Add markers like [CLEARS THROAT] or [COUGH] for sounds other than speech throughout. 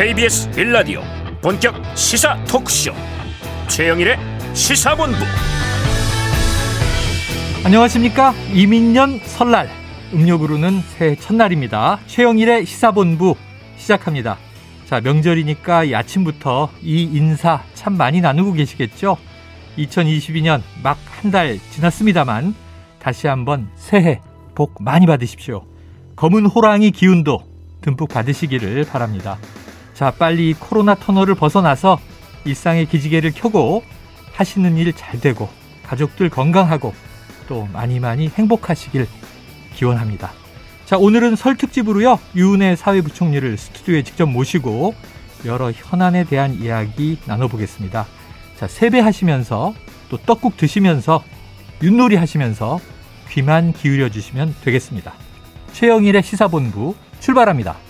KBS 빌라디오 본격 시사 토크쇼. 최영일의 시사본부. 안녕하십니까? 이민년 설날 부르는 새해 첫날입니다. 최영일의 시사본부 시작합니다. 자 명절이니까 이 아침부터 이 인사 참 많이 나누고 계시겠죠? 2022년 막 한 달 지났습니다만 다시 한번 새해 복 많이 받으십시오. 검은 호랑이 기운도 듬뿍 받으시기를 바랍니다 자, 빨리 코로나 터널을 벗어나서 일상의 기지개를 켜고 하시는 일 잘 되고 가족들 건강하고 또 많이 많이 행복하시길 기원합니다. 자, 오늘은 설 특집으로요. 유은혜 사회부총리를 스튜디오에 직접 모시고 여러 현안에 대한 이야기 나눠보겠습니다. 자, 세배하시면서 또 떡국 드시면서 윷놀이 하시면서 귀만 기울여 주시면 되겠습니다. 최영일의 시사본부 출발합니다.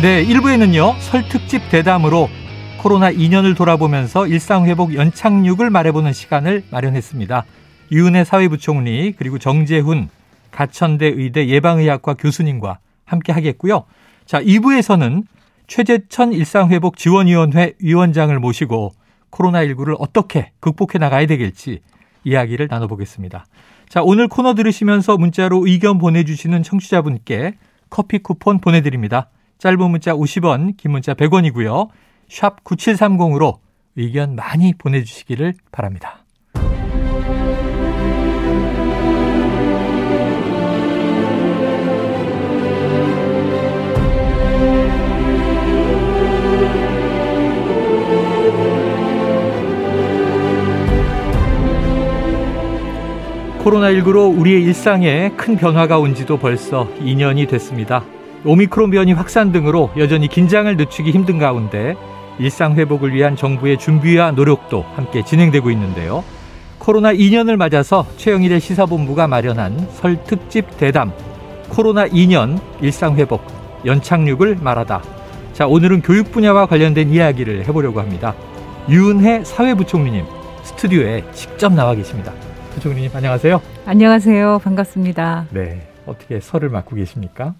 네, 1부에는요, 설 특집 대담으로 코로나 2년을 돌아보면서 일상회복 연착륙을 말해보는 시간을 마련했습니다. 유은혜 사회부총리, 그리고 정재훈 가천대 의대 예방의학과 교수님과 함께 하겠고요. 자, 2부에서는 최재천 일상회복 지원위원회 위원장을 모시고 코로나19를 어떻게 극복해 나가야 되겠지 이야기를 나눠보겠습니다. 자, 오늘 코너 들으시면서 문자로 의견 보내주시는 청취자분께 커피 쿠폰 보내드립니다. 짧은 문자 50원, 긴 문자 100원이고요. 샵 9730으로 의견 많이 보내주시기를 바랍니다. 코로나19로 우리의 일상에 큰 변화가 온 지도 벌써 2년이 됐습니다. 오미크론 변이 확산 등으로 여전히 긴장을 늦추기 힘든 가운데 일상 회복을 위한 정부의 준비와 노력도 함께 진행되고 있는데요. 코로나 2년을 맞아서 최영일의 시사본부가 마련한 설 특집 대담 코로나 2년 일상 회복 연착륙을 말하다. 자, 오늘은 교육 분야와 관련된 이야기를 해보려고 합니다. 유은혜 사회부총리님 스튜디오에 직접 나와 계십니다. 부총리님 안녕하세요. 안녕하세요. 반갑습니다. 네. 어떻게 설을 맡고 계십니까?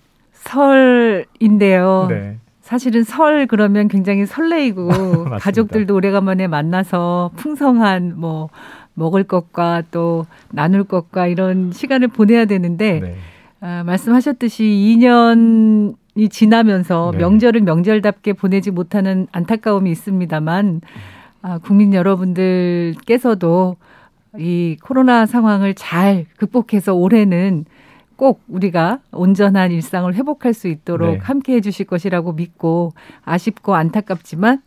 설인데요. 네. 사실은 설 그러면 굉장히 설레이고 [LAUGHS] 가족들도 오래간만에 만나서 풍성한 뭐 먹을 것과 또 나눌 것과 이런 시간을 보내야 되는데 네. 아, 말씀하셨듯이 2년이 지나면서 네. 명절을 명절답게 보내지 못하는 안타까움이 있습니다만 아, 국민 여러분들께서도 이 코로나 상황을 잘 극복해서 올해는 꼭 우리가 온전한 일상을 회복할 수 있도록 네. 함께 해주실 것이라고 믿고 아쉽고 안타깝지만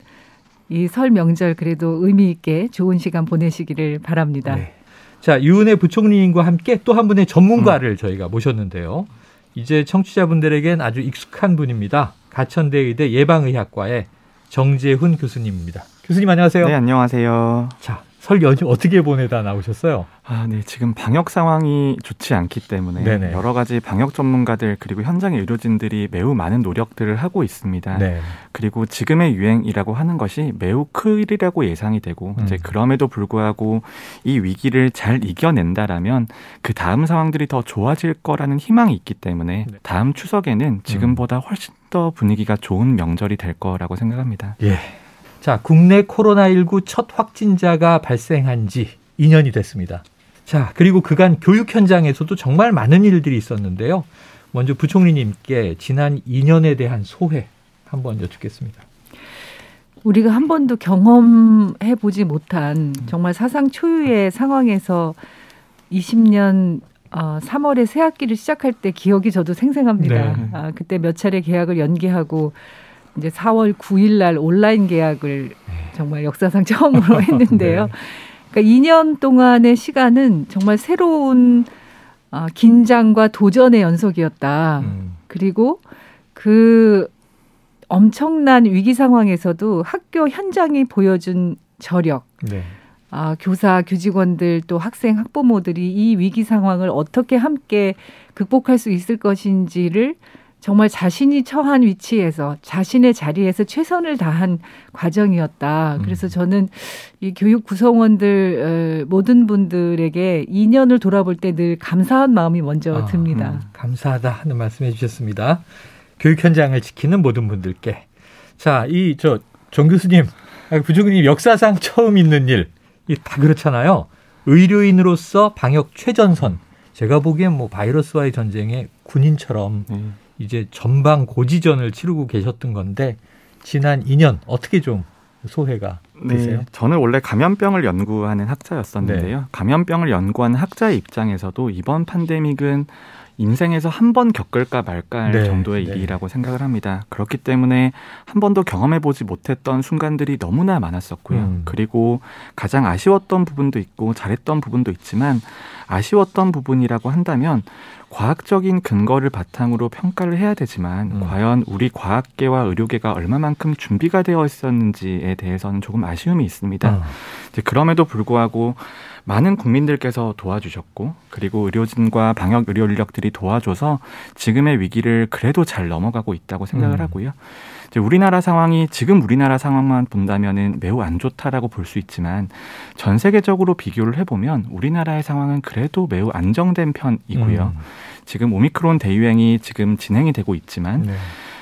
이 설 명절 그래도 의미 있게 좋은 시간 보내시기를 바랍니다. 네. 자, 유은혜 부총리님과 함께 또 한 분의 전문가를 음. 저희가 모셨는데요. 이제 청취자분들에겐 아주 익숙한 분입니다. 가천대 의대 예방의학과의 정재훈 교수님입니다. 교수님 안녕하세요. 네, 안녕하세요. 자, 설 연휴 어떻게 보내다 나오셨어요? 아, 네. 지금 방역 상황이 좋지 않기 때문에 네네. 여러 가지 방역 전문가들 그리고 현장의 의료진들이 매우 많은 노력들을 하고 있습니다. 네. 그리고 지금의 유행이라고 하는 것이 매우 크리라고 예상이 되고 음. 이제 그럼에도 불구하고 이 위기를 잘 이겨낸다라면 그 다음 상황들이 더 좋아질 거라는 희망이 있기 때문에 네. 다음 추석에는 지금보다 훨씬 더 분위기가 좋은 명절이 될 거라고 생각합니다. 예. 자, 국내 코로나19 첫 확진자가 발생한 지 2년이 됐습니다. 자, 그리고 그간 교육 현장에서도 정말 많은 일들이 있었는데요. 먼저 부총리님께 지난 2년에 대한 소회 한번 여쭙겠습니다. 우리가 한 번도 경험해 보지 못한 정말 사상 초유의 상황에서 20년 어, 3월에 새 학기를 시작할 때 기억이 저도 생생합니다. 네. 아, 그때 몇 차례 계약을 연기하고 이제 4월 9일 날 온라인 계약을 네. 정말 역사상 처음으로 [LAUGHS] 했는데요. 네. 그러니까 2년 동안의 시간은 정말 새로운 어, 긴장과 도전의 연속이었다. 음. 그리고 그 엄청난 위기 상황에서도 학교 현장이 보여준 저력. 네. 아, 교사, 교직원들 또 학생, 학부모들이 이 위기 상황을 어떻게 함께 극복할 수 있을 것인지를 정말 자신이 처한 위치에서 자신의 자리에서 최선을 다한 과정이었다. 음. 그래서 저는 이 교육 구성원들 모든 분들에게 2년을 돌아볼 때 늘 감사한 마음이 먼저 아, 듭니다. 음, 감사하다 하는 말씀해 주셨습니다. 교육 현장을 지키는 모든 분들께. 자, 이 저 정 교수님, 부주근님 역사상 처음 있는 일, 이 다 그렇잖아요. 의료인으로서 방역 최전선. 제가 보기엔 뭐 바이러스와의 전쟁에 군인처럼 음. 이제 전방 고지전을 치르고 계셨던 건데 지난 2년 어떻게 좀 소회가 네, 되세요? 저는 원래 감염병을 연구하는 학자였었는데요. 네. 감염병을 연구하는 학자의 입장에서도 이번 팬데믹은 인생에서 한 번 겪을까 말까 할 네, 정도의 네. 일이라고 생각을 합니다. 그렇기 때문에 한 번도 경험해 보지 못했던 순간들이 너무나 많았었고요. 음. 그리고 가장 아쉬웠던 부분도 있고 잘했던 부분도 있지만 아쉬웠던 부분이라고 한다면 과학적인 근거를 바탕으로 평가를 해야 되지만 음. 과연 우리 과학계와 의료계가 얼마만큼 준비가 되어 있었는지에 대해서는 조금 아쉬움이 있습니다. 음. 이제 그럼에도 불구하고 많은 국민들께서 도와주셨고 그리고 의료진과 방역 의료 인력들이 도와줘서 지금의 위기를 그래도 잘 넘어가고 있다고 생각을 음. 하고요. 이제 우리나라 상황이 지금 우리나라 상황만 본다면은 매우 안 좋다라고 볼 수 있지만 전 세계적으로 비교를 해보면 우리나라의 상황은 그래도 매우 안정된 편이고요. 음. 지금 오미크론 대유행이 지금 진행이 되고 있지만 네.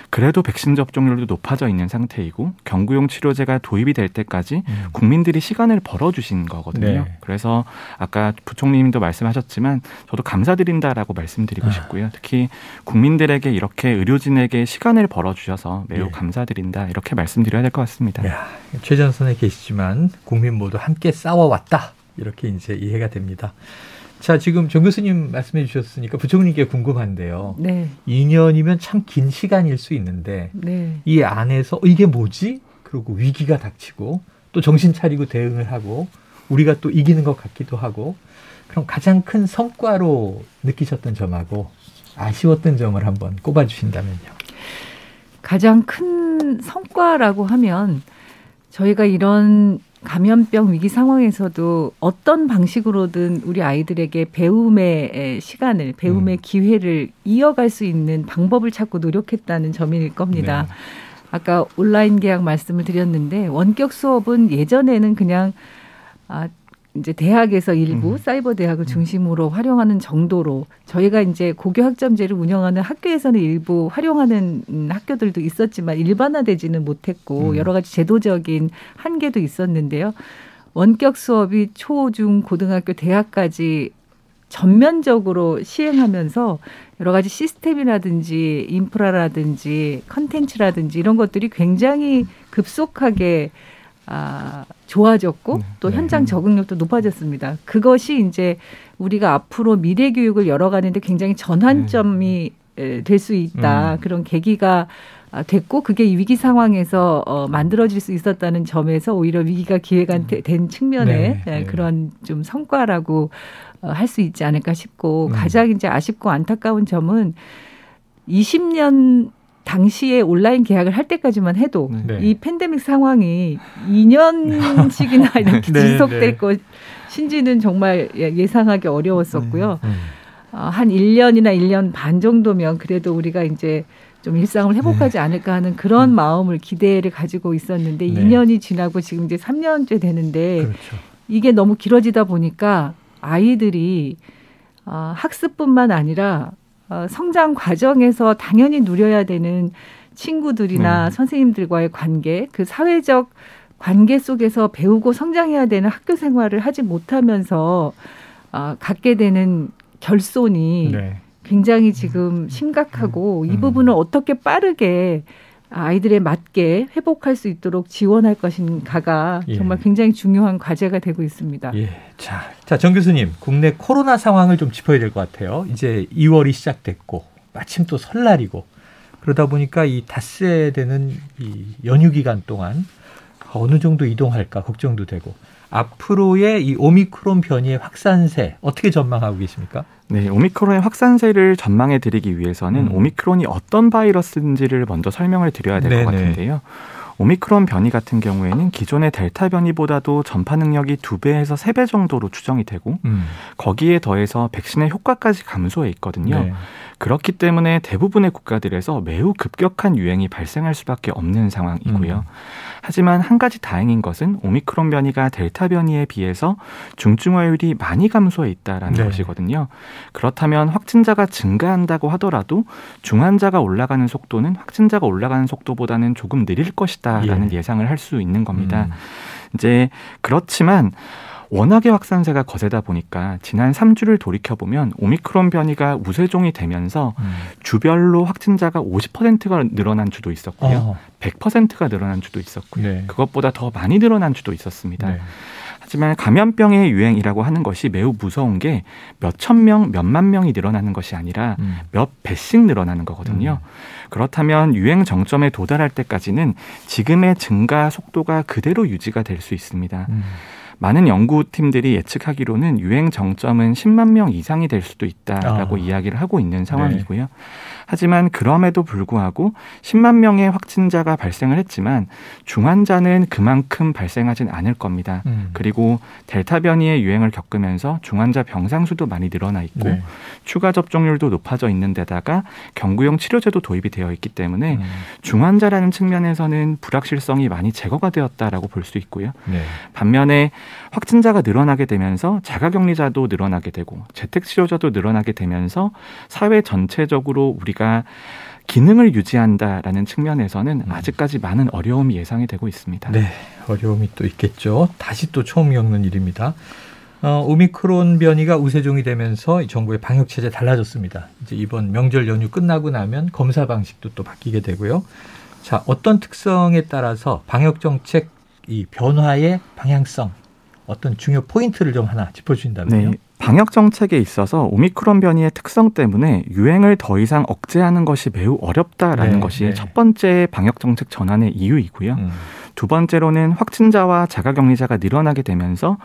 그래도 백신 접종률도 높아져 있는 상태이고 경구용 치료제가 도입이 될 때까지 음. 국민들이 시간을 벌어주신 거거든요. 네. 그래서 아까 부총리님도 말씀하셨지만 저도 감사드린다라고 말씀드리고 아. 싶고요. 특히 국민들에게 이렇게 의료진에게 시간을 벌어주셔서 매우 네. 감사드린다 이렇게 말씀드려야 될 것 같습니다. 야, 최전선에 계시지만 국민 모두 함께 싸워왔다 이렇게 이제 이해가 됩니다. 자, 지금 정 교수님 말씀해 주셨으니까 부총리께 궁금한데요. 네. 2년이면 참 긴 시간일 수 있는데 네. 이 안에서 어, 이게 뭐지? 그리고 위기가 닥치고 또 정신 차리고 대응을 하고 우리가 또 이기는 것 같기도 하고 그럼 가장 큰 성과로 느끼셨던 점하고 아쉬웠던 점을 한번 꼽아 주신다면요. 가장 큰 성과라고 하면 저희가 이런 감염병 위기 상황에서도 어떤 방식으로든 우리 아이들에게 배움의 시간을, 배움의 음. 기회를 이어갈 수 있는 방법을 찾고 노력했다는 점일 겁니다. 네. 아까 온라인 계약 말씀을 드렸는데 원격 수업은 예전에는 그냥 아, 이제 대학에서 일부 음. 사이버 대학을 음. 중심으로 활용하는 정도로 저희가 이제 고교 학점제를 운영하는 학교에서는 일부 활용하는 학교들도 있었지만 일반화되지는 못했고 음. 여러 가지 제도적인 한계도 있었는데요. 원격 수업이 초, 중, 고등학교, 대학까지 전면적으로 시행하면서 여러 가지 시스템이라든지 인프라라든지 컨텐츠라든지 이런 것들이 굉장히 급속하게 아, 좋아졌고 네. 또 네. 현장 적응력도 높아졌습니다. 그것이 이제 우리가 앞으로 미래 교육을 열어가는데 굉장히 전환점이 네. 될수 있다. 음. 그런 계기가 아, 됐고 그게 위기 상황에서 어, 만들어질 수 있었다는 점에서 오히려 위기가 기회가 음. 된 측면에 네, 네. 그런 좀 성과라고 어, 할 수 있지 않을까 싶고 음. 가장 이제 아쉽고 안타까운 점은 20년 당시에 온라인 계약을 할 때까지만 해도 네. 이 팬데믹 상황이 2년씩이나 [LAUGHS] 이렇게 네, 지속될 네. 것인지는 정말 예, 예상하기 어려웠었고요. 음, 음. 어, 한 1년이나 1년 반 정도면 그래도 우리가 이제 좀 일상을 회복하지 네. 않을까 하는 그런 음. 마음을 기대를 가지고 있었는데 네. 2년이 지나고 지금 이제 3년째 되는데 그렇죠. 이게 너무 길어지다 보니까 아이들이 어, 학습뿐만 아니라 어, 성장 과정에서 당연히 누려야 되는 친구들이나 네. 선생님들과의 관계, 그 사회적 관계 속에서 배우고 성장해야 되는 학교 생활을 하지 못하면서 어, 갖게 되는 결손이 네. 굉장히 지금 심각하고 음. 이 부분을 어떻게 빠르게 아이들에 맞게 회복할 수 있도록 지원할 것인가가 예. 정말 굉장히 중요한 과제가 되고 있습니다. 예. 자, 자, 정 교수님, 국내 코로나 상황을 좀 짚어야 될 것 같아요. 이제 2월이 시작됐고, 마침 또 설날이고, 그러다 보니까 이 닷새 되는 이 연휴 기간 동안 어느 정도 이동할까 걱정도 되고, 앞으로의 이 오미크론 변이의 확산세 어떻게 전망하고 계십니까? 네, 오미크론의 확산세를 전망해 드리기 위해서는 음. 오미크론이 어떤 바이러스인지를 먼저 설명을 드려야 될 것 같은데요. 오미크론 변이 같은 경우에는 기존의 델타 변이보다도 전파 능력이 두 배에서 세 배 정도로 추정이 되고 음. 거기에 더해서 백신의 효과까지 감소해 있거든요. 네. 그렇기 때문에 대부분의 국가들에서 매우 급격한 유행이 발생할 수밖에 없는 상황이고요. 음. 하지만 한 가지 다행인 것은 오미크론 변이가 델타 변이에 비해서 중증화율이 많이 감소해 있다라는 네. 것이거든요. 그렇다면 확진자가 증가한다고 하더라도 중환자가 올라가는 속도는 확진자가 올라가는 속도보다는 조금 느릴 것이다라는 예. 상을 할 수 있는 겁니다. 음. 이제 그렇지만 워낙에 확산세가 거세다 보니까 지난 3주를 돌이켜 보면 오미크론 변이가 우세종이 되면서 음. 주별로 확진자가 50%가 늘어난 주도 있었고요. 어. 100%가 늘어난 주도 있었고요. 네. 그것보다 더 많이 늘어난 주도 있었습니다. 네. 하지만 감염병의 유행이라고 하는 것이 매우 무서운 게 몇천 명, 몇만 명이 늘어나는 것이 아니라 음. 몇 배씩 늘어나는 거거든요. 음. 그렇다면 유행 정점에 도달할 때까지는 지금의 증가 속도가 그대로 유지가 될 수 있습니다. 음. 많은 연구팀들이 예측하기로는 유행 정점은 10만 명 이상이 될 수도 있다라고 아. 이야기를 하고 있는 상황이고요. 네. 하지만 그럼에도 불구하고 10만 명의 확진자가 발생을 했지만 중환자는 그만큼 발생하진 않을 겁니다. 음. 그리고 델타 변이의 유행을 겪으면서 중환자 병상 수도 많이 늘어나 있고 네. 추가 접종률도 높아져 있는 데다가 경구용 치료제도 도입이 되어 있기 때문에 음. 중환자라는 측면에서는 불확실성이 많이 제거가 되었다라고 볼 수 있고요. 네. 반면에 확진자가 늘어나게 되면서 자가격리자도 늘어나게 되고 재택치료자도 늘어나게 되면서 사회 전체적으로 우리가 기능을 유지한다라는 측면에서는 음. 아직까지 많은 어려움이 예상이 되고 있습니다. 네, 어려움이 또 있겠죠. 다시 또 처음 겪는 일입니다. 어, 오미크론 변이가 우세종이 되면서 정부의 방역 체제 달라졌습니다. 이제 이번 명절 연휴 끝나고 나면 검사 방식도 또 바뀌게 되고요. 자, 어떤 특성에 따라서 방역 정책 이 변화의 방향성 어떤 중요 포인트를 좀 하나 짚어주신다면요. 네. 방역 정책에 있어서 오미크론 변이의 특성 때문에 유행을 더 이상 억제하는 것이 매우 어렵다라는 네, 것이 네. 첫 번째 방역 정책 전환의 이유이고요. 음. 두 번째로는 확진자와 자가격리자가 늘어나게 되면서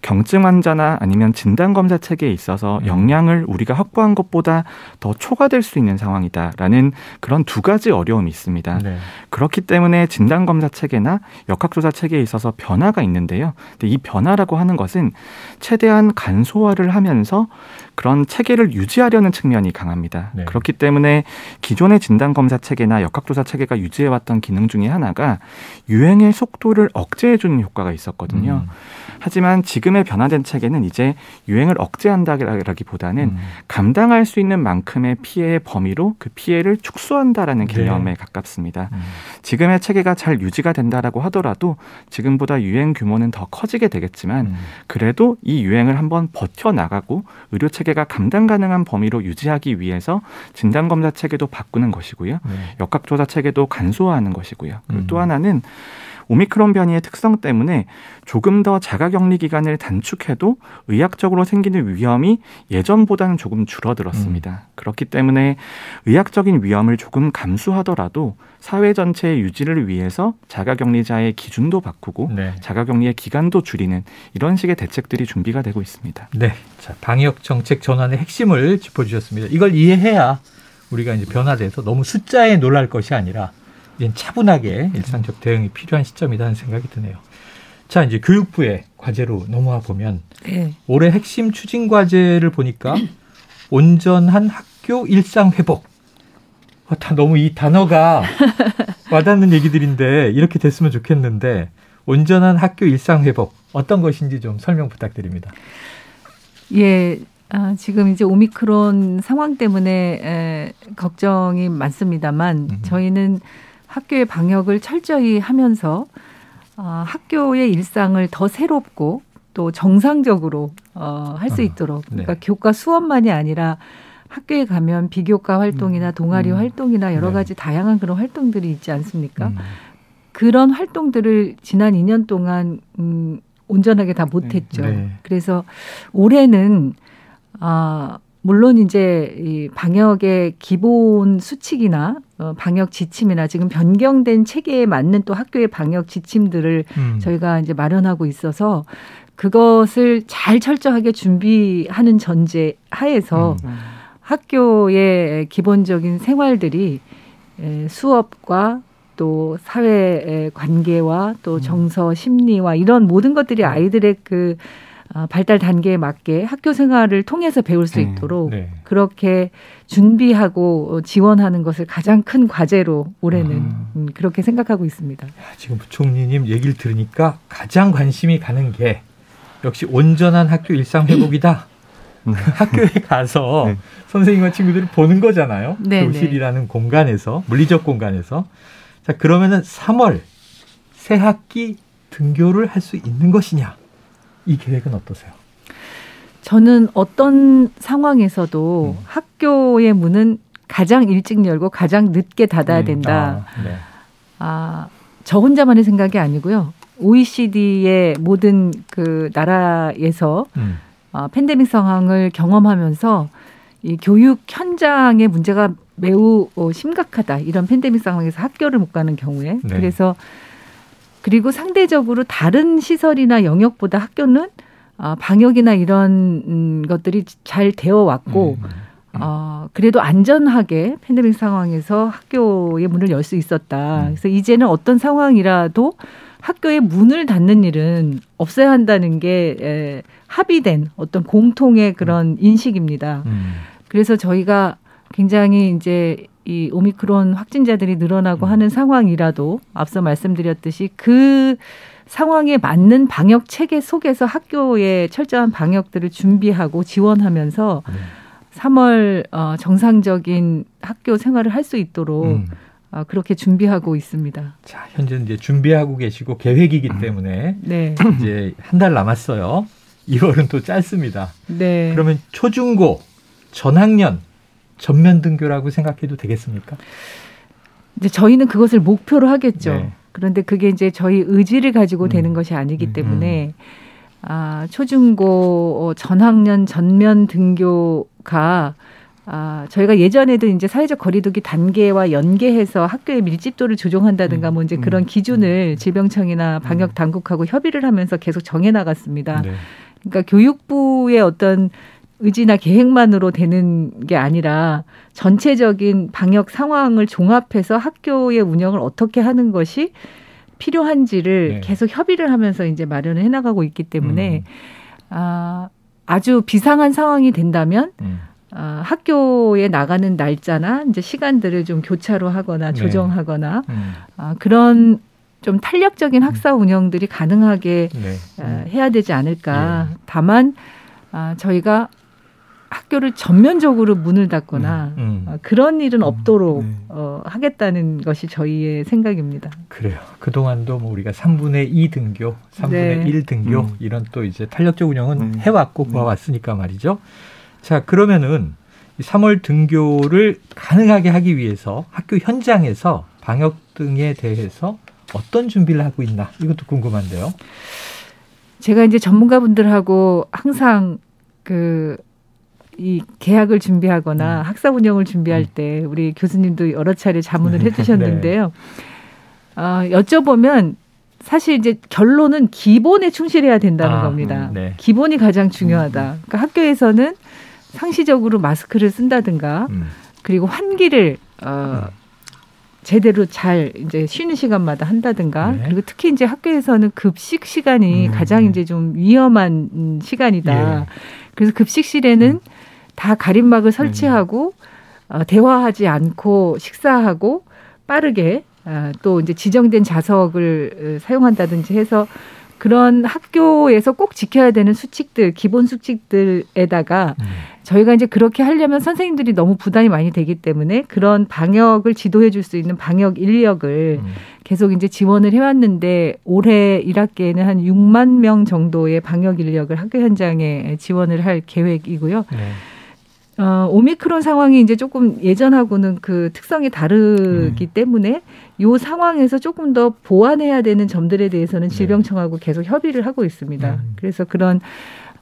경증 환자나 아니면 진단 검사 체계에 있어서 음. 역량을 우리가 확보한 것보다 더 초과될 수 있는 상황이다라는 그런 두 가지 어려움이 있습니다. 네. 그렇기 때문에 진단 검사 체계나 역학조사 체계에 있어서 변화가 있는데요. 근데 이 변화라고 하는 것은 최대한 간소화를 하면서 그런 체계를 유지하려는 측면이 강합니다. 네. 그렇기 때문에 기존의 진단 검사 체계나 역학조사 체계가 유지해왔던 기능 중에 하나가 유행의 속도를 억제해주는 효과가 있었거든요. 음. 하지만 지금의 변화된 체계는 이제 유행을 억제한다라기보다는 음. 감당할 수 있는 만큼의 피해의 범위로 그 피해를 축소한다라는 네. 개념에 네. 가깝습니다. 음. 지금의 체계가 잘 유지가 된다라고 하더라도 지금보다 유행 규모는 더 커지게 되겠지만 음. 그래도 이 유행을 한번 버텨 나가고 의료 체계가 감당 가능한 범위로 유지하기 위해서 진단 검사 체계도 바꾸는 것이고요. 네. 역학조사 체계도 간소화하는 것이고요. 그리고 또 음. 하나는 오미크론 변이의 특성 때문에 조금 더 자가격리 기간을 단축해도 의학적으로 생기는 위험이 예전보다는 조금 줄어들었습니다. 음. 그렇기 때문에 의학적인 위험을 조금 감수하더라도 사회 전체의 유지를 위해서 자가격리자의 기준도 바꾸고 네. 자가격리의 기간도 줄이는 이런 식의 대책들이 준비가 되고 있습니다. 네. 자, 방역 정책 전환의 핵심을 짚어주셨습니다. 이걸 이해해야 우리가 이제 변화돼서 너무 숫자에 놀랄 것이 아니라 이제 차분하게 일상적 대응이 필요한 시점이라는 생각이 드네요. 자, 이제 교육부의 과제로 넘어와 보면 네. 올해 핵심 추진 과제를 보니까 온전한 학교 일상 회복. 어, 다 너무 이 단어가 [LAUGHS] 와닿는 얘기들인데 이렇게 됐으면 좋겠는데 온전한 학교 일상 회복 어떤 것인지 좀 설명 부탁드립니다. 예, 아, 지금 이제 오미크론 상황 때문에 에, 걱정이 많습니다만 음. 저희는 학교의 방역을 철저히 하면서 어, 학교의 일상을 더 새롭고 또 정상적으로 어, 할수 아, 있도록 그러니까 네. 교과 수업만이 아니라 학교에 가면 비교과 활동이나 음, 동아리 음, 활동이나 여러 네. 가지 다양한 그런 활동들이 있지 않습니까? 음. 그런 활동들을 지난 2년 동안 음, 온전하게 다 못했죠. 네. 그래서 올해는 아 물론 이제 이 방역의 기본 수칙이나 어, 방역 지침이나 지금 변경된 체계에 맞는 또 학교의 방역 지침들을 음. 저희가 이제 마련하고 있어서 그것을 잘 철저하게 준비하는 전제 하에서 음. 학교의 기본적인 생활들이 수업과 또 사회의 관계와 또 음. 정서 심리와 이런 모든 것들이 아이들의 그 어, 발달 단계에 맞게 학교 생활을 통해서 배울 수 네. 있도록 네. 그렇게 준비하고 지원하는 것을 가장 큰 과제로 올해는 아. 음, 그렇게 생각하고 있습니다. 지금 부총리님 얘기를 들으니까 가장 관심이 가는 게 역시 온전한 학교 일상 회복이다. 네. [LAUGHS] 학교에 가서 [LAUGHS] 네. 선생님과 친구들이 보는 거잖아요. 네, 교실이라는 네. 공간에서 물리적 공간에서 자 그러면은 3월 새 학기 등교를 할 수 있는 것이냐? 이 계획은 어떠세요? 저는 어떤 상황에서도 음. 학교의 문은 가장 일찍 열고 가장 늦게 닫아야 음. 된다. 아, 네. 아, 저 혼자만의 생각이 아니고요. OECD의 모든 그 나라에서 음. 어, 팬데믹 상황을 경험하면서 이 교육 현장의 문제가 매우 어, 심각하다. 이런 팬데믹 상황에서 학교를 못 가는 경우에. 네. 그래서 그리고 상대적으로 다른 시설이나 영역보다 학교는 어, 방역이나 이런 음, 것들이 잘 되어 왔고 음, 음, 음. 어, 그래도 안전하게 팬데믹 상황에서 학교의 문을 열 수 있었다. 음. 그래서 이제는 어떤 상황이라도 학교의 문을 닫는 일은 없어야 한다는 게 에, 합의된 어떤 공통의 그런 인식입니다. 음. 그래서 저희가 굉장히 이제 이 오미크론 확진자들이 늘어나고 음. 하는 상황이라도 앞서 말씀드렸듯이 그 상황에 맞는 방역 체계 속에서 학교의 철저한 방역들을 준비하고 지원하면서 네. 3월 어, 정상적인 학교 생활을 할 수 있도록 음. 어, 그렇게 준비하고 있습니다. 자, 현재 이제 준비하고 계시고 계획이기 음. 때문에 네. 이제 한 달 남았어요. [LAUGHS] 2월은 또 짧습니다. 네. 그러면 초중고 전학년 전면 등교라고 생각해도 되겠습니까? 이제 저희는 그것을 목표로 하겠죠. 네. 그런데 그게 이제 저희 의지를 가지고 음. 되는 것이 아니기 음. 때문에 아, 초중고 어, 전학년 전면 등교가 아, 저희가 예전에도 이제 사회적 거리두기 단계와 연계해서 학교의 밀집도를 조정한다든가 뭐 이제 음. 그런 기준을 질병청이나 방역 당국하고 협의를 하면서 계속 정해 나갔습니다. 네. 그러니까 교육부의 어떤 의지나 계획만으로 되는 게 아니라 전체적인 방역 상황을 종합해서 학교의 운영을 어떻게 하는 것이 필요한지를 네. 계속 협의를 하면서 이제 마련을 해나가고 있기 때문에 음. 아, 아주 비상한 상황이 된다면 음. 아, 학교에 나가는 날짜나 이제 시간들을 좀 교차로 하거나 네. 조정하거나 음. 아, 그런 좀 탄력적인 학사 운영들이 가능하게 네. 아, 해야 되지 않을까. 네. 다만 아, 저희가 학교를 전면적으로 문을 닫거나 음, 음. 어, 그런 일은 음, 없도록 네. 어, 하겠다는 것이 저희의 생각입니다. 그래요. 그동안도 뭐 우리가 3분의 2 등교, 3분의 네. 1 등교 음. 이런 또 이제 탄력적 운영은 음. 해왔고 보아왔으니까 말이죠. 자 그러면은 3월 등교를 가능하게 하기 위해서 학교 현장에서 방역 등에 대해서 어떤 준비를 하고 있나 이것도 궁금한데요. 제가 이제 전문가분들하고 항상 그 이 계약을 준비하거나 음. 학사 운영을 준비할 음. 때 우리 교수님도 여러 차례 자문을 네. 해주셨는데요. [LAUGHS] 네. 어, 여쭤보면 사실 이제 결론은 기본에 충실해야 된다는 아, 겁니다. 음, 네. 기본이 가장 중요하다. 음, 음. 그러니까 학교에서는 상시적으로 마스크를 쓴다든가 음. 그리고 환기를 어, 제대로 잘 이제 쉬는 시간마다 한다든가 네. 그리고 특히 이제 학교에서는 급식 시간이 가장 이제 좀 위험한 시간이다. 예. 그래서 급식실에는 다 가림막을 설치하고 어, 대화하지 않고 식사하고 빠르게 어, 또 이제 지정된 좌석을 어, 사용한다든지 해서 그런 학교에서 꼭 지켜야 되는 수칙들, 기본 수칙들에다가 음. 저희가 이제 그렇게 하려면 선생님들이 너무 부담이 많이 되기 때문에 그런 방역을 지도해 줄 수 있는 방역 인력을 음. 계속 이제 지원을 해왔는데 올해 1학기에는 한 6만 명 정도의 방역 인력을 학교 현장에 지원을 할 계획이고요. 네. 어, 오미크론 상황이 이제 조금 예전하고는 그 특성이 다르기 음. 때문에 요 상황에서 조금 더 보완해야 되는 점들에 대해서는 네. 질병청하고 계속 협의를 하고 있습니다. 음. 그래서 그런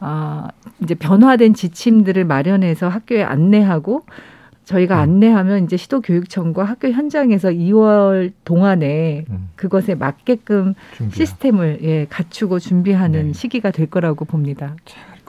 아, 이제 변화된 지침들을 마련해서 학교에 안내하고 저희가 음. 안내하면 이제 시도교육청과 학교 현장에서 2월 동안에 음. 그것에 맞게끔 준비야. 시스템을 예, 갖추고 준비하는 네. 시기가 될 거라고 봅니다.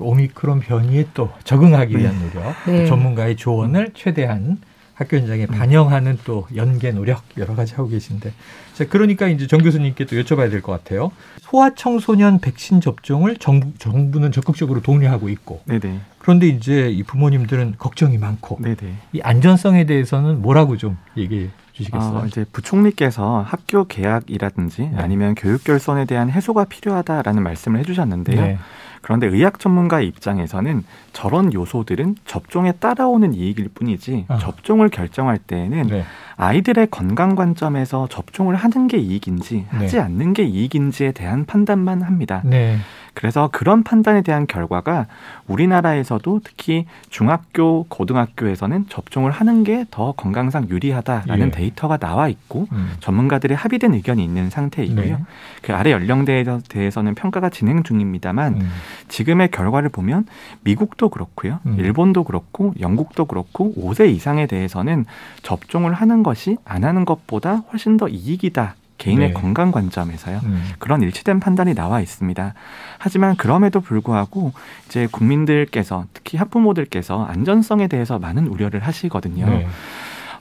자, 오미크론 변이에 또 적응하기 위한 네. 노력, 네. 전문가의 조언을 최대한 학교 현장에 반영하는 또 연계 노력 여러 가지 하고 계신데 자 그러니까 이제 정 교수님께 또 여쭤봐야 될 것 같아요. 소아 청소년 백신 접종을 정부 정부는 적극적으로 독려하고 있고 네네. 그런데 이제 이 부모님들은 걱정이 많고 네네. 이 안전성에 대해서는 뭐라고 좀 얘기해 주시겠어요? 어, 이제 부총리께서 학교 개학이라든지 네. 아니면 교육 결손에 대한 해소가 필요하다라는 말씀을 해주셨는데요. 네. 그런데 의학 전문가의 입장에서는 저런 요소들은 접종에 따라오는 이익일 뿐이지 아. 접종을 결정할 때에는 네. 아이들의 건강 관점에서 접종을 하는 게 이익인지 하지 네. 않는 게 이익인지에 대한 판단만 합니다. 네. 그래서 그런 판단에 대한 결과가 우리나라에서도 특히 중학교, 고등학교에서는 접종을 하는 게 더 건강상 유리하다라는 예. 데이터가 나와 있고 음. 전문가들의 합의된 의견이 있는 상태이고요. 네. 그 아래 연령대에 대해서는 평가가 진행 중입니다만 음. 지금의 결과를 보면 미국 도 그렇고요. 음. 일본도 그렇고 영국도 그렇고 5세 이상에 대해서는 접종을 하는 것이 안 하는 것보다 훨씬 더 이익이다. 개인의 네. 건강 관점에서요. 음. 그런 일치된 판단이 나와 있습니다. 하지만 그럼에도 불구하고 이제 국민들께서 특히 학부모들께서 안전성에 대해서 많은 우려를 하시거든요. 네.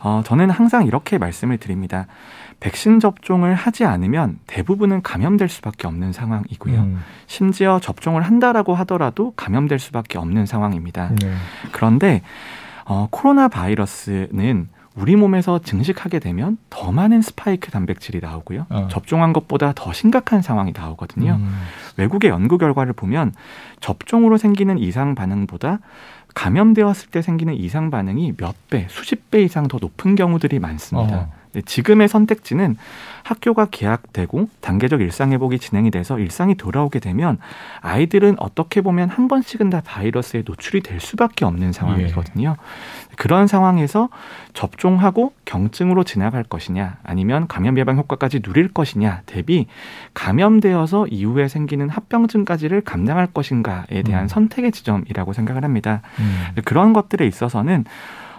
어, 저는 항상 이렇게 말씀을 드립니다. 백신 접종을 하지 않으면 대부분은 감염될 수밖에 없는 상황이고요. 음. 심지어 접종을 한다라고 하더라도 감염될 수밖에 없는 상황입니다. 네. 그런데 어, 코로나 바이러스는 우리 몸에서 증식하게 되면 더 많은 스파이크 단백질이 나오고요. 어. 접종한 것보다 더 심각한 상황이 나오거든요. 음. 외국의 연구 결과를 보면 접종으로 생기는 이상 반응보다 감염되었을 때 생기는 이상 반응이 몇 배, 수십 배 이상 더 높은 경우들이 많습니다. 어. 네, 지금의 선택지는 학교가 개학되고 단계적 일상 회복이 진행이 돼서 일상이 돌아오게 되면 아이들은 어떻게 보면 한 번씩은 다 바이러스에 노출이 될 수밖에 없는 상황이거든요. 예. 그런 상황에서 접종하고 경증으로 지나갈 것이냐 아니면 감염 예방 효과까지 누릴 것이냐 대비 감염되어서 이후에 생기는 합병증까지를 감당할 것인가에 대한 음. 선택의 지점이라고 생각을 합니다. 음. 그런 것들에 있어서는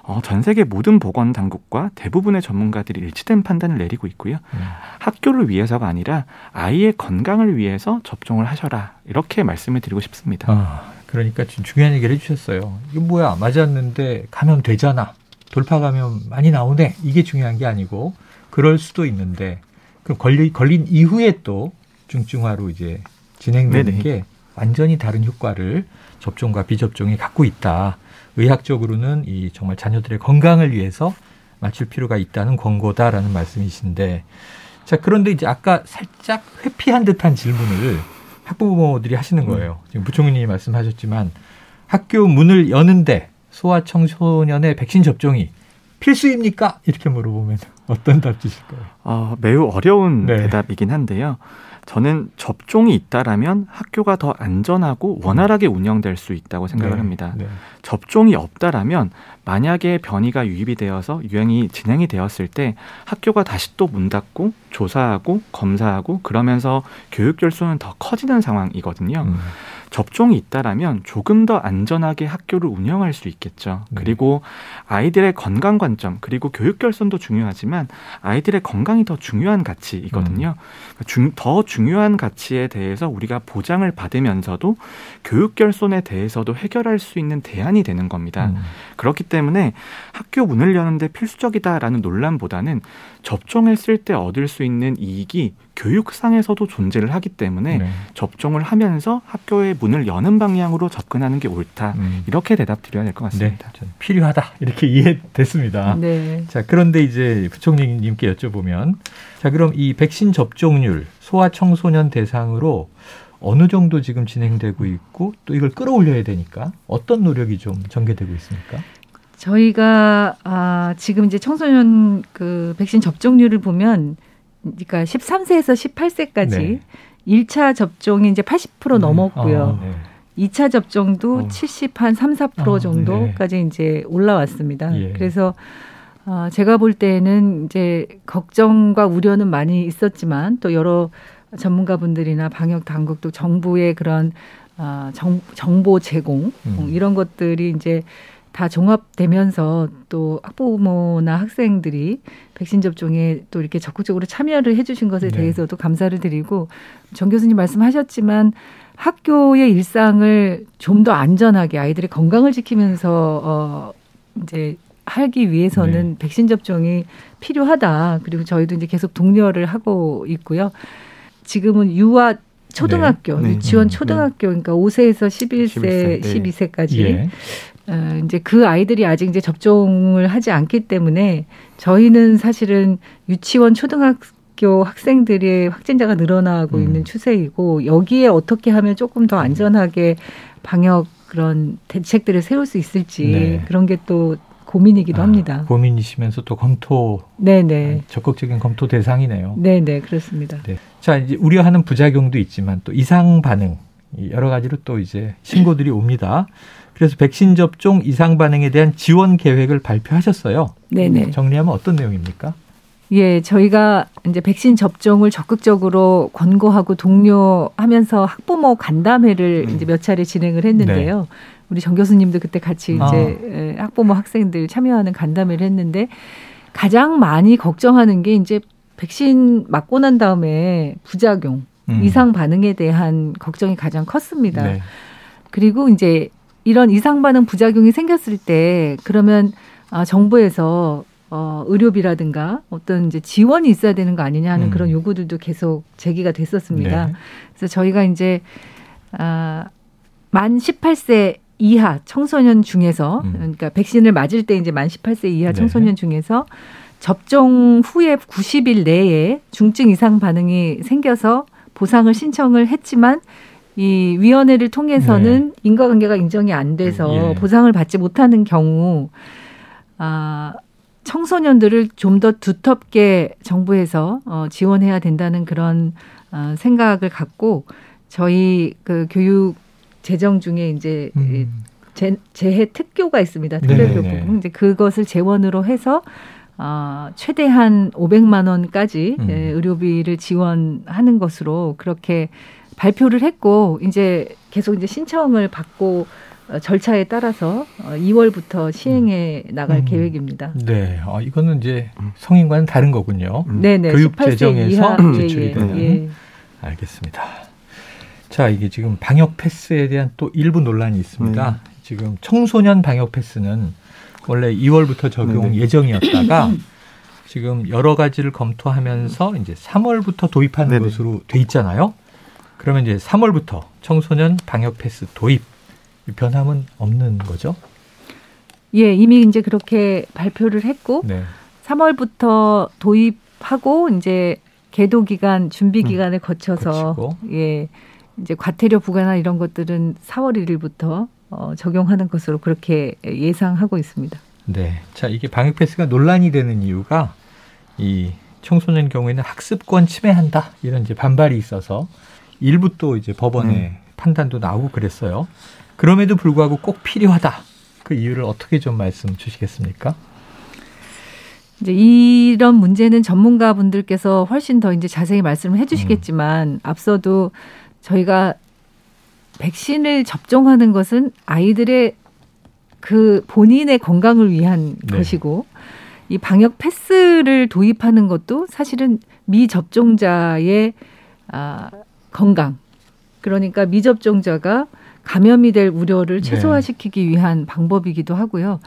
어, 전 세계 모든 보건 당국과 대부분의 전문가들이 일치된 판단을 내리고 있고요. 음. 학교를 위해서가 아니라 아이의 건강을 위해서 접종을 하셔라 이렇게 말씀을 드리고 싶습니다. 아, 그러니까 지금 중요한 얘기를 해주셨어요. 이거 뭐야 맞았는데 감염 되잖아. 돌파 감염 많이 나오네. 이게 중요한 게 아니고 그럴 수도 있는데 그럼 걸리, 걸린 이후에 또 중증화로 이제 진행되는 네네. 게 완전히 다른 효과를 접종과 비접종이 갖고 있다. 의학적으로는 이 정말 자녀들의 건강을 위해서 맞출 필요가 있다는 권고다라는 말씀이신데 자 그런데 이제 아까 살짝 회피한 듯한 질문을 학부모들이 하시는 거예요. 지금 부총리님이 말씀하셨지만 학교 문을 여는데 소아 청소년의 백신 접종이 필수입니까? 이렇게 물어보면 어떤 답 주실까요? 어, 매우 어려운 네. 대답이긴 한데요. 저는 접종이 있다라면 학교가 더 안전하고 원활하게 운영될 수 있다고 생각을 네, 합니다. 네. 접종이 없다라면 만약에 변이가 유입이 되어서 유행이 진행이 되었을 때 학교가 다시 또 문 닫고 조사하고 검사하고 그러면서 교육 결손은 더 커지는 상황이거든요. 음. 접종이 있다라면 조금 더 안전하게 학교를 운영할 수 있겠죠. 네. 그리고 아이들의 건강 관점 그리고 교육 결손도 중요하지만 아이들의 건강이 더 중요한 가치이거든요. 음. 중, 더 중요한 가치에 대해서 우리가 보장을 받으면서도 교육 결손에 대해서도 해결할 수 있는 대안이 되는 겁니다. 음. 그렇기 때문에 학교 문을 여는데 필수적이다라는 논란보다는 접종했을 때 얻을 수 있는 이익이 교육상에서도 존재를 하기 때문에 네. 접종을 하면서 학교의 문을 여는 방향으로 접근하는 게 옳다. 음. 이렇게 대답 드려야 될 것 같습니다. 네, 필요하다. 이렇게 이해됐습니다. 네. 자, 그런데 이제 부총리님께 여쭤보면 자, 그럼 이 백신 접종률 소아청소년 대상으로 어느 정도 지금 진행되고 있고 또 이걸 끌어올려야 되니까 어떤 노력이 좀 전개되고 있습니까? 저희가 아, 지금 이제 청소년 그 백신 접종률을 보면 그러니까 13세에서 18세까지 네. 1차 접종이 이제 80% 네. 넘었고요. 아, 네. 2차 접종도 어. 70한 3, 4% 아, 정도까지 네. 이제 올라왔습니다. 예. 그래서 어, 제가 볼 때는 이제 걱정과 우려는 많이 있었지만 또 여러 전문가분들이나 방역 당국도 정부의 그런 어, 정, 정보 제공 음. 이런 것들이 이제 다 종합되면서 또 학부모나 학생들이 백신 접종에 또 이렇게 적극적으로 참여를 해주신 것에 네. 대해서도 감사를 드리고 정 교수님 말씀하셨지만 학교의 일상을 좀 더 안전하게 아이들의 건강을 지키면서 어 이제 하기 위해서는 네. 백신 접종이 필요하다. 그리고 저희도 이제 계속 독려를 하고 있고요. 지금은 유아 초등학교, 네. 유치원 네. 초등학교, 그러니까 5세에서 11세, 11세 12세까지. 예. 어, 이제 그 아이들이 아직 이제 접종을 하지 않기 때문에 저희는 사실은 유치원 초등학교 학생들의 확진자가 늘어나고 음. 있는 추세이고 여기에 어떻게 하면 조금 더 안전하게 방역 그런 대책들을 세울 수 있을지 네. 그런 게또 고민이기도 아, 합니다. 고민이시면서 또 검토, 네네 적극적인 검토 대상이네요. 네네 그렇습니다. 네. 자 이제 우려하는 부작용도 있지만 또 이상 반응 여러 가지로 또 이제 신고들이 옵니다. 그래서 백신 접종 이상 반응에 대한 지원 계획을 발표하셨어요. 네네. 정리하면 어떤 내용입니까? 예, 저희가 이제 백신 접종을 적극적으로 권고하고 독려하면서 학부모 간담회를 음. 이제 몇 차례 진행을 했는데요. 네. 우리 정 교수님도 그때 같이 아. 이제 아. 학부모 학생들 참여하는 간담회를 했는데 가장 많이 걱정하는 게 이제 백신 맞고 난 다음에 부작용, 음. 이상 반응에 대한 걱정이 가장 컸습니다. 네. 그리고 이제 이런 이상 반응 부작용이 생겼을 때 그러면 아, 정부에서 어, 의료비라든가 어떤 이제 지원이 있어야 되는 거 아니냐 하는 음. 그런 요구들도 계속 제기가 됐었습니다. 네. 그래서 저희가 이제 아, 만 18세 이하 청소년 중에서 음. 그러니까 백신을 맞을 때 이제 만 18세 이하 네. 청소년 네. 중에서 접종 후에 90일 내에 중증 이상 반응이 생겨서 보상을 신청을 했지만 이 위원회를 통해서는 네. 인과관계가 인정이 안 돼서 예. 보상을 받지 못하는 경우 아 청소년들을 좀 더 두텁게 정부에서 어, 지원해야 된다는 그런 어, 생각을 갖고 저희 그 교육 재정 중에 이제 음. 재, 재해 특교가 있습니다. 특별교부. 이제 그것을 재원으로 해서 어, 최대한 500만 원까지 음. 예, 의료비를 지원하는 것으로 그렇게 발표를 했고 이제 계속 이제 신청을 받고 어, 절차에 따라서 2월부터 어, 시행해 나갈 음. 계획입니다. 네, 어, 이거는 이제 성인과는 다른 거군요. 음. 네 네. 교육 재정에서 지출이 예, 예, 되는. 예. 알겠습니다. 자, 이게 지금 방역 패스에 대한 또 일부 논란이 있습니다. 네. 지금 청소년 방역 패스는 원래 2월부터 적용 네 예정이었다가 지금 여러 가지를 검토하면서 이제 3월부터 도입하는 네네. 것으로 돼 있잖아요. 그러면 이제 3월부터 청소년 방역 패스 도입 변함은 없는 거죠? 예, 이미 이제 그렇게 발표를 했고 네. 3월부터 도입하고 이제 계도 기간, 준비 음, 기간을 음, 거쳐서 거치고. 예. 이제 과태료 부과나 이런 것들은 4월 1일부터 어, 적용하는 것으로 그렇게 예상하고 있습니다. 네. 자, 이게 방역 패스가 논란이 되는 이유가 이 청소년 경우에는 학습권 침해한다 이런 이제 반발이 있어서 일부 또 이제 법원의 음. 판단도 나오고 그랬어요. 그럼에도 불구하고 꼭 필요하다. 그 이유를 어떻게 좀 말씀 주시겠습니까? 이제 이런 문제는 전문가분들께서 훨씬 더 이제 자세히 말씀을 해주시겠지만 음. 앞서도 저희가 백신을 접종하는 것은 아이들의 그 본인의 건강을 위한 네. 것이고 이 방역 패스를 도입하는 것도 사실은 미접종자의 아, 건강 그러니까 미접종자가 감염이 될 우려를 네. 최소화시키기 위한 방법이기도 하고요.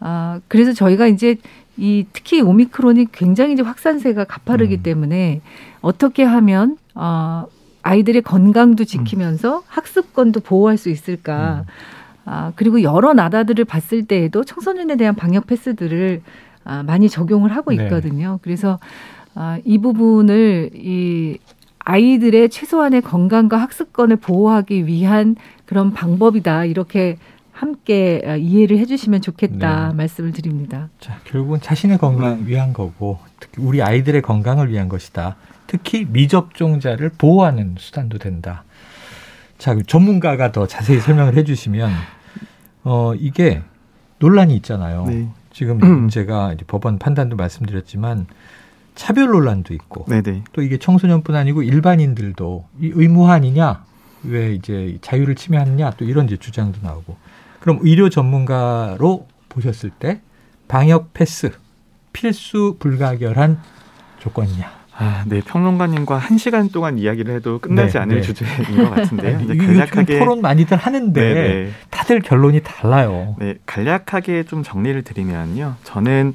아, 그래서 저희가 이제 이 특히 오미크론이 굉장히 이제 확산세가 가파르기 음. 때문에 어떻게 하면 어, 아이들의 건강도 지키면서 음. 학습권도 보호할 수 있을까? 음. 아, 그리고 여러 나라들을 봤을 때에도 청소년에 대한 방역 패스들을 아, 많이 적용을 하고 네. 있거든요. 네. 그래서 아, 이 부분을 이 아이들의 최소한의 건강과 학습권을 보호하기 위한 그런 방법이다. 이렇게 함께 아, 이해를 해주시면 좋겠다 네. 말씀을 드립니다. 자, 결국은 자신의 건강 위한 거고 특히 우리 아이들의 건강을 위한 것이다. 특히 미접종자를 보호하는 수단도 된다. 자, 그 전문가가 더 자세히 설명을 해주시면 어 이게 논란이 있잖아요. 네. 지금 [CLEARS THROAT] 문제가 법원 판단도 말씀드렸지만 차별 논란도 있고 네네. 또 이게 청소년뿐 아니고 일반인들도 이 의무화아니냐 왜 이제 자유를 침해하느냐 또 이런 이제 주장도 나오고 그럼 의료 전문가로 보셨을 때 방역 패스 필수 불가결한 조건이냐 아, 네. 평론가님과 한 시간 동안 이야기를 해도 끝나지 네, 않을 네. 주제인 것 같은데요. 간략하게 토론 많이들 하는데 네, 네. 다들 결론이 달라요. 네, 간략하게 좀 정리를 드리면요. 저는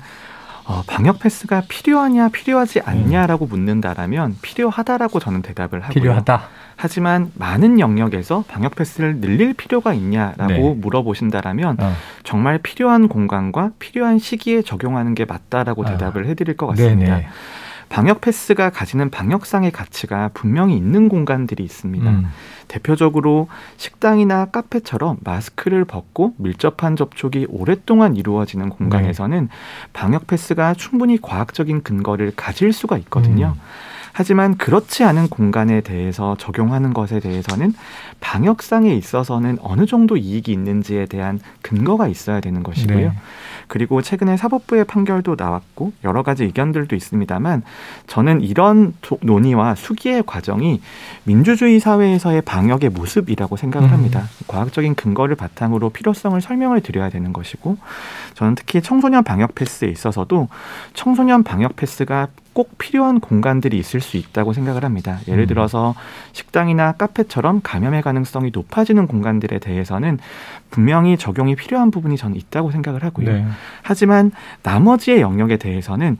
어, 방역 패스가 필요하냐 필요하지 않냐라고 음. 묻는다라면 필요하다라고 저는 대답을 하고요. 필요하다. 하지만 많은 영역에서 방역 패스를 늘릴 필요가 있냐라고 네. 물어보신다라면 어. 정말 필요한 공간과 필요한 시기에 적용하는 게 맞다라고 아. 대답을 해드릴 것 같습니다. 네네. 방역 패스가 가지는 방역상의 가치가 분명히 있는 공간들이 있습니다. 음. 대표적으로 식당이나 카페처럼 마스크를 벗고 밀접한 접촉이 오랫동안 이루어지는 공간에서는 네. 방역 패스가 충분히 과학적인 근거를 가질 수가 있거든요. 음. 하지만 그렇지 않은 공간에 대해서 적용하는 것에 대해서는 방역상에 있어서는 어느 정도 이익이 있는지에 대한 근거가 있어야 되는 것이고요. 네. 그리고 최근에 사법부의 판결도 나왔고 여러 가지 의견들도 있습니다만 저는 이런 논의와 수기의 과정이 민주주의 사회에서의 방역의 모습이라고 생각을 음. 합니다. 과학적인 근거를 바탕으로 필요성을 설명을 드려야 되는 것이고 저는 특히 청소년 방역 패스에 있어서도 청소년 방역 패스가 꼭 필요한 공간들이 있을 수 있다고 생각을 합니다. 예를 음. 들어서 식당이나 카페처럼 감염의 가능성이 높아지는 공간들에 대해서는 분명히 적용이 필요한 부분이 저는 있다고 생각을 하고요. 네. 하지만 나머지의 영역에 대해서는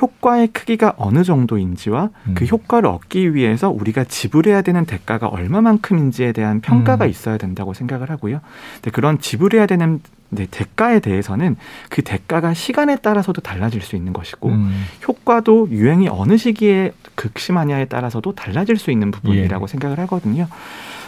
효과의 크기가 어느 정도인지와 음. 그 효과를 얻기 위해서 우리가 지불해야 되는 대가가 얼마만큼인지에 대한 평가가 음. 있어야 된다고 생각을 하고요. 근데 그런 지불해야 되는 네, 대가에 대해서는 그 대가가 시간에 따라서도 달라질 수 있는 것이고 음. 효과도 유행이 어느 시기에 극심하냐에 따라서도 달라질 수 있는 부분이라고 예. 생각을 하거든요.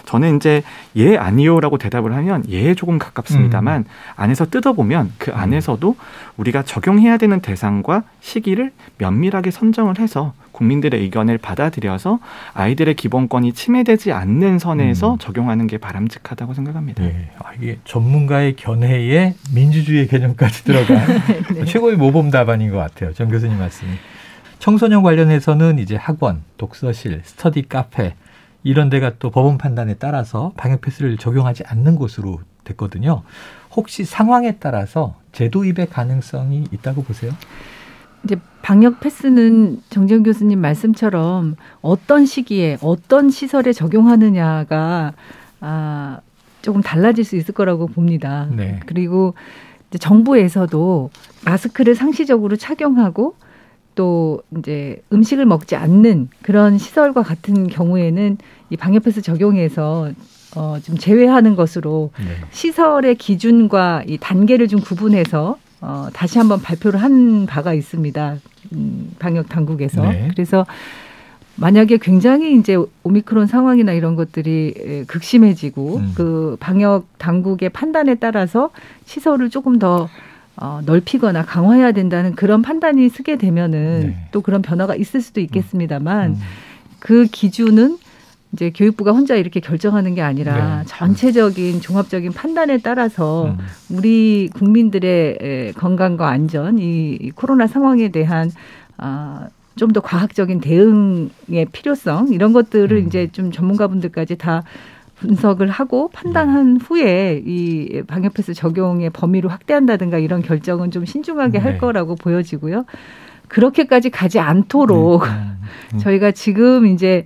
저는 이제 예 아니요라고 대답을 하면 예에 조금 가깝습니다만 음. 안에서 뜯어보면 그 음. 안에서도 우리가 적용해야 되는 대상과 시기를 면밀하게 선정을 해서 국민들의 의견을 받아들여서 아이들의 기본권이 침해되지 않는 선에서 음. 적용하는 게 바람직하다고 생각합니다. 네. 아, 이게 전문가의 견해에 민주주의 개념까지 들어간 [LAUGHS] 네. 최고의 모범 답안인 것 같아요. 정 교수님 말씀이. 청소년 관련해서는 이제 학원, 독서실, 스터디 카페 이런 데가 또 법원 판단에 따라서 방역 패스를 적용하지 않는 곳으로 됐거든요. 혹시 상황에 따라서 제도 입의 가능성이 있다고 보세요? 이제 방역 패스는 정재훈 교수님 말씀처럼 어떤 시기에 어떤 시설에 적용하느냐가 아 조금 달라질 수 있을 거라고 봅니다. 네. 그리고 이제 정부에서도 마스크를 상시적으로 착용하고 또 이제 음식을 먹지 않는 그런 시설과 같은 경우에는 이 방역 패스 적용해서 어, 좀 제외하는 것으로 네. 시설의 기준과 이 단계를 좀 구분해서 어, 다시 한번 발표를 한 바가 있습니다. 음, 방역 당국에서. 네. 그래서 만약에 굉장히 이제 오미크론 상황이나 이런 것들이 극심해지고 음. 그 방역 당국의 판단에 따라서 시설을 조금 더 어, 넓히거나 강화해야 된다는 그런 판단이 쓰게 되면은 네. 또 그런 변화가 있을 수도 있겠습니다만 음. 음. 그 기준은 이제 교육부가 혼자 이렇게 결정하는 게 아니라 네. 전체적인 종합적인 판단에 따라서 음. 우리 국민들의 건강과 안전, 이 코로나 상황에 대한 아, 좀 더 과학적인 대응의 필요성 이런 것들을 음. 이제 좀 전문가분들까지 다 분석을 하고 판단한 네. 후에 이 방역 패스 적용의 범위를 확대한다든가 이런 결정은 좀 신중하게 네. 할 거라고 보여지고요. 그렇게까지 가지 않도록 네. 음. 저희가 지금 이제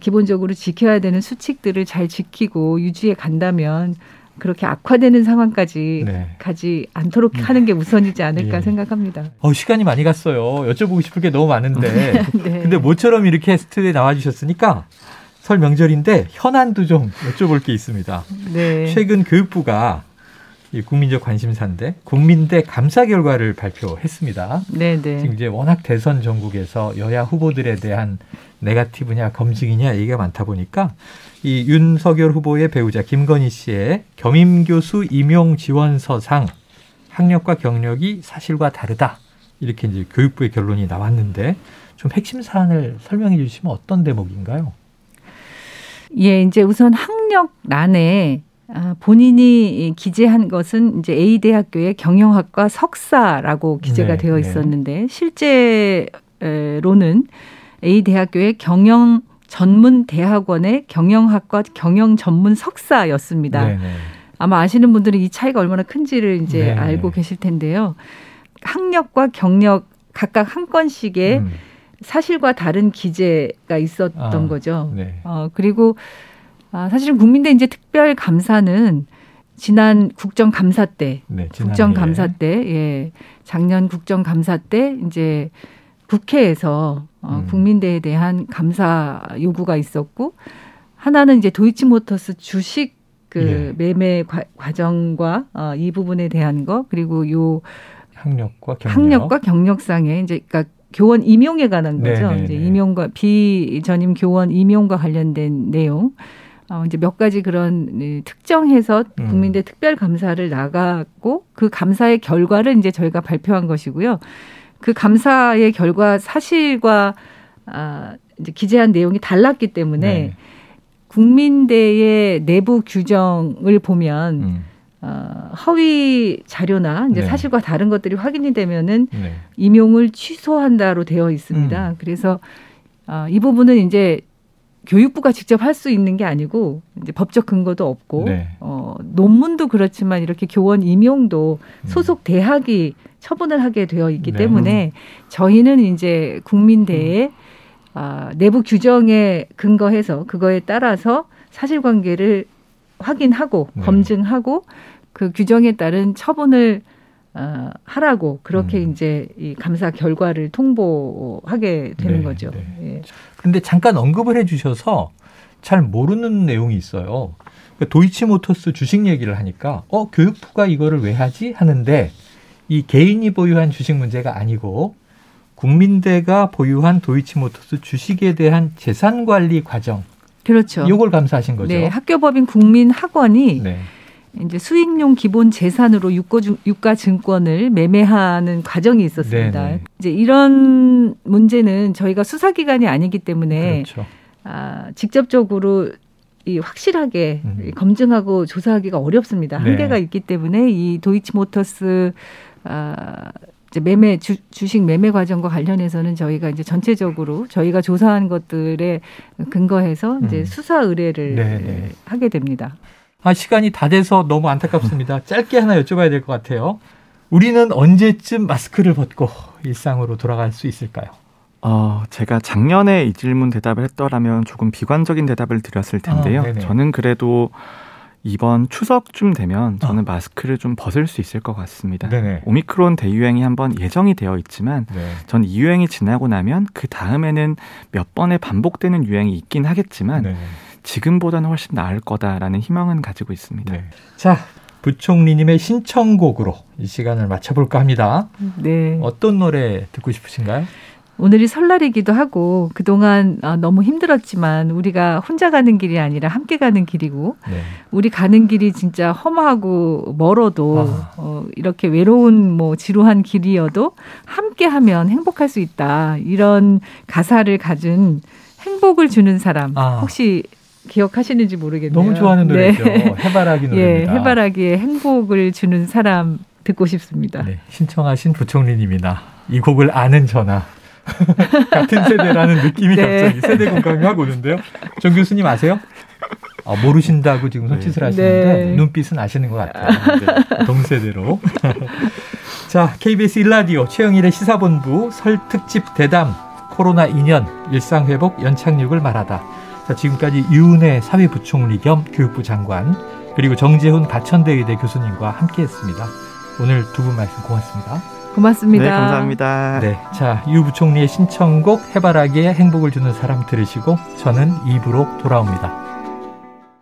기본적으로 지켜야 되는 수칙들을 잘 지키고 유지해 간다면 그렇게 악화되는 상황까지 네. 가지 않도록 음. 하는 게 우선이지 않을까 예. 생각합니다. 어, 시간이 많이 갔어요. 여쭤보고 싶을 게 너무 많은데. [LAUGHS] 네. 근데 모처럼 이렇게 스튜디오에 나와 주셨으니까 설 명절인데 현안도 좀 여쭤볼 게 있습니다. 네. 최근 교육부가 이 국민적 관심사인데 국민대 감사 결과를 발표했습니다. 네, 네. 지금 이제 워낙 대선 전국에서 여야 후보들에 대한 네가티브냐 검증이냐 얘기가 많다 보니까 이 윤석열 후보의 배우자 김건희 씨의 겸임 교수 임용 지원서상 학력과 경력이 사실과 다르다. 이렇게 이제 교육부의 결론이 나왔는데 좀 핵심 사안을 설명해 주시면 어떤 대목인가요? 예, 이제 우선 학력란에 아, 본인이 기재한 것은 이제 A 대학교의 경영학과 석사라고 기재가 네, 되어 네. 있었는데 네. 실제로는 A 대학교의 경영 전문 대학원의 경영학과 경영 전문 석사였습니다. 네, 네. 아마 아시는 분들은 이 차이가 얼마나 큰지를 이제 네. 알고 계실 텐데요. 학력과 경력 각각 한 건씩의 음. 사실과 다른 기재가 있었던 아, 거죠. 네. 어, 그리고 아, 사실은 국민대 이제 특별 감사는 지난 국정 감사 때, 네, 국정 감사 때, 예, 작년 국정 감사 때 이제 국회에서 어, 음. 국민대에 대한 감사 요구가 있었고 하나는 이제 도이치모터스 주식 그 예. 매매 과, 정과 어, 이 부분에 대한 거 그리고 요 학력과 경력 학력과 경력상에 이제 그러니까 교원 임용에 관한 거죠. 네네네. 이제 임용과 비전임 교원 임용과 관련된 내용. 어, 이제 몇 가지 그런 네, 특정해서 음. 국민대 음. 특별 감사를 나갔고 그 감사의 결과를 이제 저희가 발표한 것이고요. 그 감사의 결과 사실과 아, 이제 기재한 내용이 달랐기 때문에 네. 국민대의 내부 규정을 보면 음. 어, 허위 자료나 이제 네. 사실과 다른 것들이 확인이 되면은 네. 임용을 취소한다로 되어 있습니다. 음. 그래서 어, 이 부분은 이제 교육부가 직접 할 수 있는 게 아니고 이제 법적 근거도 없고 네. 어, 논문도 그렇지만 이렇게 교원 임용도 음. 소속 대학이 처분을 하게 되어 있기 네. 때문에 저희는 이제 국민대에 음. 아, 내부 규정에 근거해서 그거에 따라서 사실관계를 확인하고 네. 검증하고 그 규정에 따른 처분을 어, 하라고 그렇게 음. 이제 이 감사 결과를 통보하게 되는 네, 거죠. 네. 예. 그런데 잠깐 언급을 해주셔서 잘 모르는 내용이 있어요. 그러니까 도이치모터스 주식 얘기를 하니까 어 교육부가 이거를 왜 하지 하는데 이 개인이 보유한 주식 문제가 아니고 국민대가 보유한 도이치모터스 주식에 대한 재산 관리 과정. 그렇죠. 이걸 감사하신 거죠. 네, 학교법인 국민학원이 네. 이제 수익용 기본 재산으로 유가 증권을 매매하는 과정이 있었습니다. 네네. 이제 이런 문제는 저희가 수사 기관이 아니기 때문에 그렇죠. 아, 직접적으로 이 확실하게 음. 검증하고 조사하기가 어렵습니다. 네. 한계가 있기 때문에 이 도이치모터스 아, 매매 주, 주식 매매 과정과 관련해서는 저희가 이제 전체적으로 저희가 조사한 것들에 근거해서 이제 음. 수사 의뢰를 네네. 네. 하게 됩니다. 아 시간이 다 돼서 너무 안타깝습니다. [LAUGHS] 짧게 하나 여쭤봐야 될 것 같아요. 우리는 언제쯤 마스크를 벗고 일상으로 돌아갈 수 있을까요? 어, 제가 작년에 이 질문 대답을 했더라면 조금 비관적인 대답을 드렸을 텐데요. 아, 저는 그래도 이번 추석쯤 되면 저는 어. 마스크를 좀 벗을 수 있을 것 같습니다. 네네. 오미크론 대유행이 한번 예정이 되어 있지만 네. 전이 유행이 지나고 나면 그 다음에는 몇 번의 반복되는 유행이 있긴 하겠지만 네. 지금보다는 훨씬 나을 거다라는 희망은 가지고 있습니다. 네. 자, 부총리님의 신청곡으로 이 시간을 마쳐볼까 합니다. 네. 어떤 노래 듣고 싶으신가요? 오늘이 설날이기도 하고 그동안 아, 너무 힘들었지만 우리가 혼자 가는 길이 아니라 함께 가는 길이고 네. 우리 가는 길이 진짜 험하고 멀어도 아. 어, 이렇게 외로운 뭐 지루한 길이어도 함께 하면 행복할 수 있다. 이런 가사를 가진 행복을 주는 사람 아. 혹시 기억하시는지 모르겠네요. 너무 좋아하는 노래죠. 네. 해바라기 [LAUGHS] 노래입니다. 예, 해바라기의 행복을 주는 사람 듣고 싶습니다. 네, 신청하신 부총리님이나 이 곡을 아는 전화 [LAUGHS] 같은 세대라는 느낌이 네. 갑자기 세대 공감이 확 오는데요. 정 교수님 아세요? 아, 모르신다고 지금 손짓을 네. 하시는데 네. 눈빛은 아시는 것 같아요. 네. 동세대로. [LAUGHS] 자, KBS 일라디오 최영일의 시사본부 설 특집 대담 코로나 2년 일상 회복 연착륙을 말하다. 자, 지금까지 유은혜 사회부총리 겸 교육부 장관 그리고 정재훈 가천대의대 교수님과 함께했습니다. 오늘 두 분 말씀 고맙습니다. 고맙습니다. 네, 감사합니다. 네, 자, 유 부총리의 신청곡 해바라기에 행복을 주는 사람 들으시고 저는 입으로 돌아옵니다.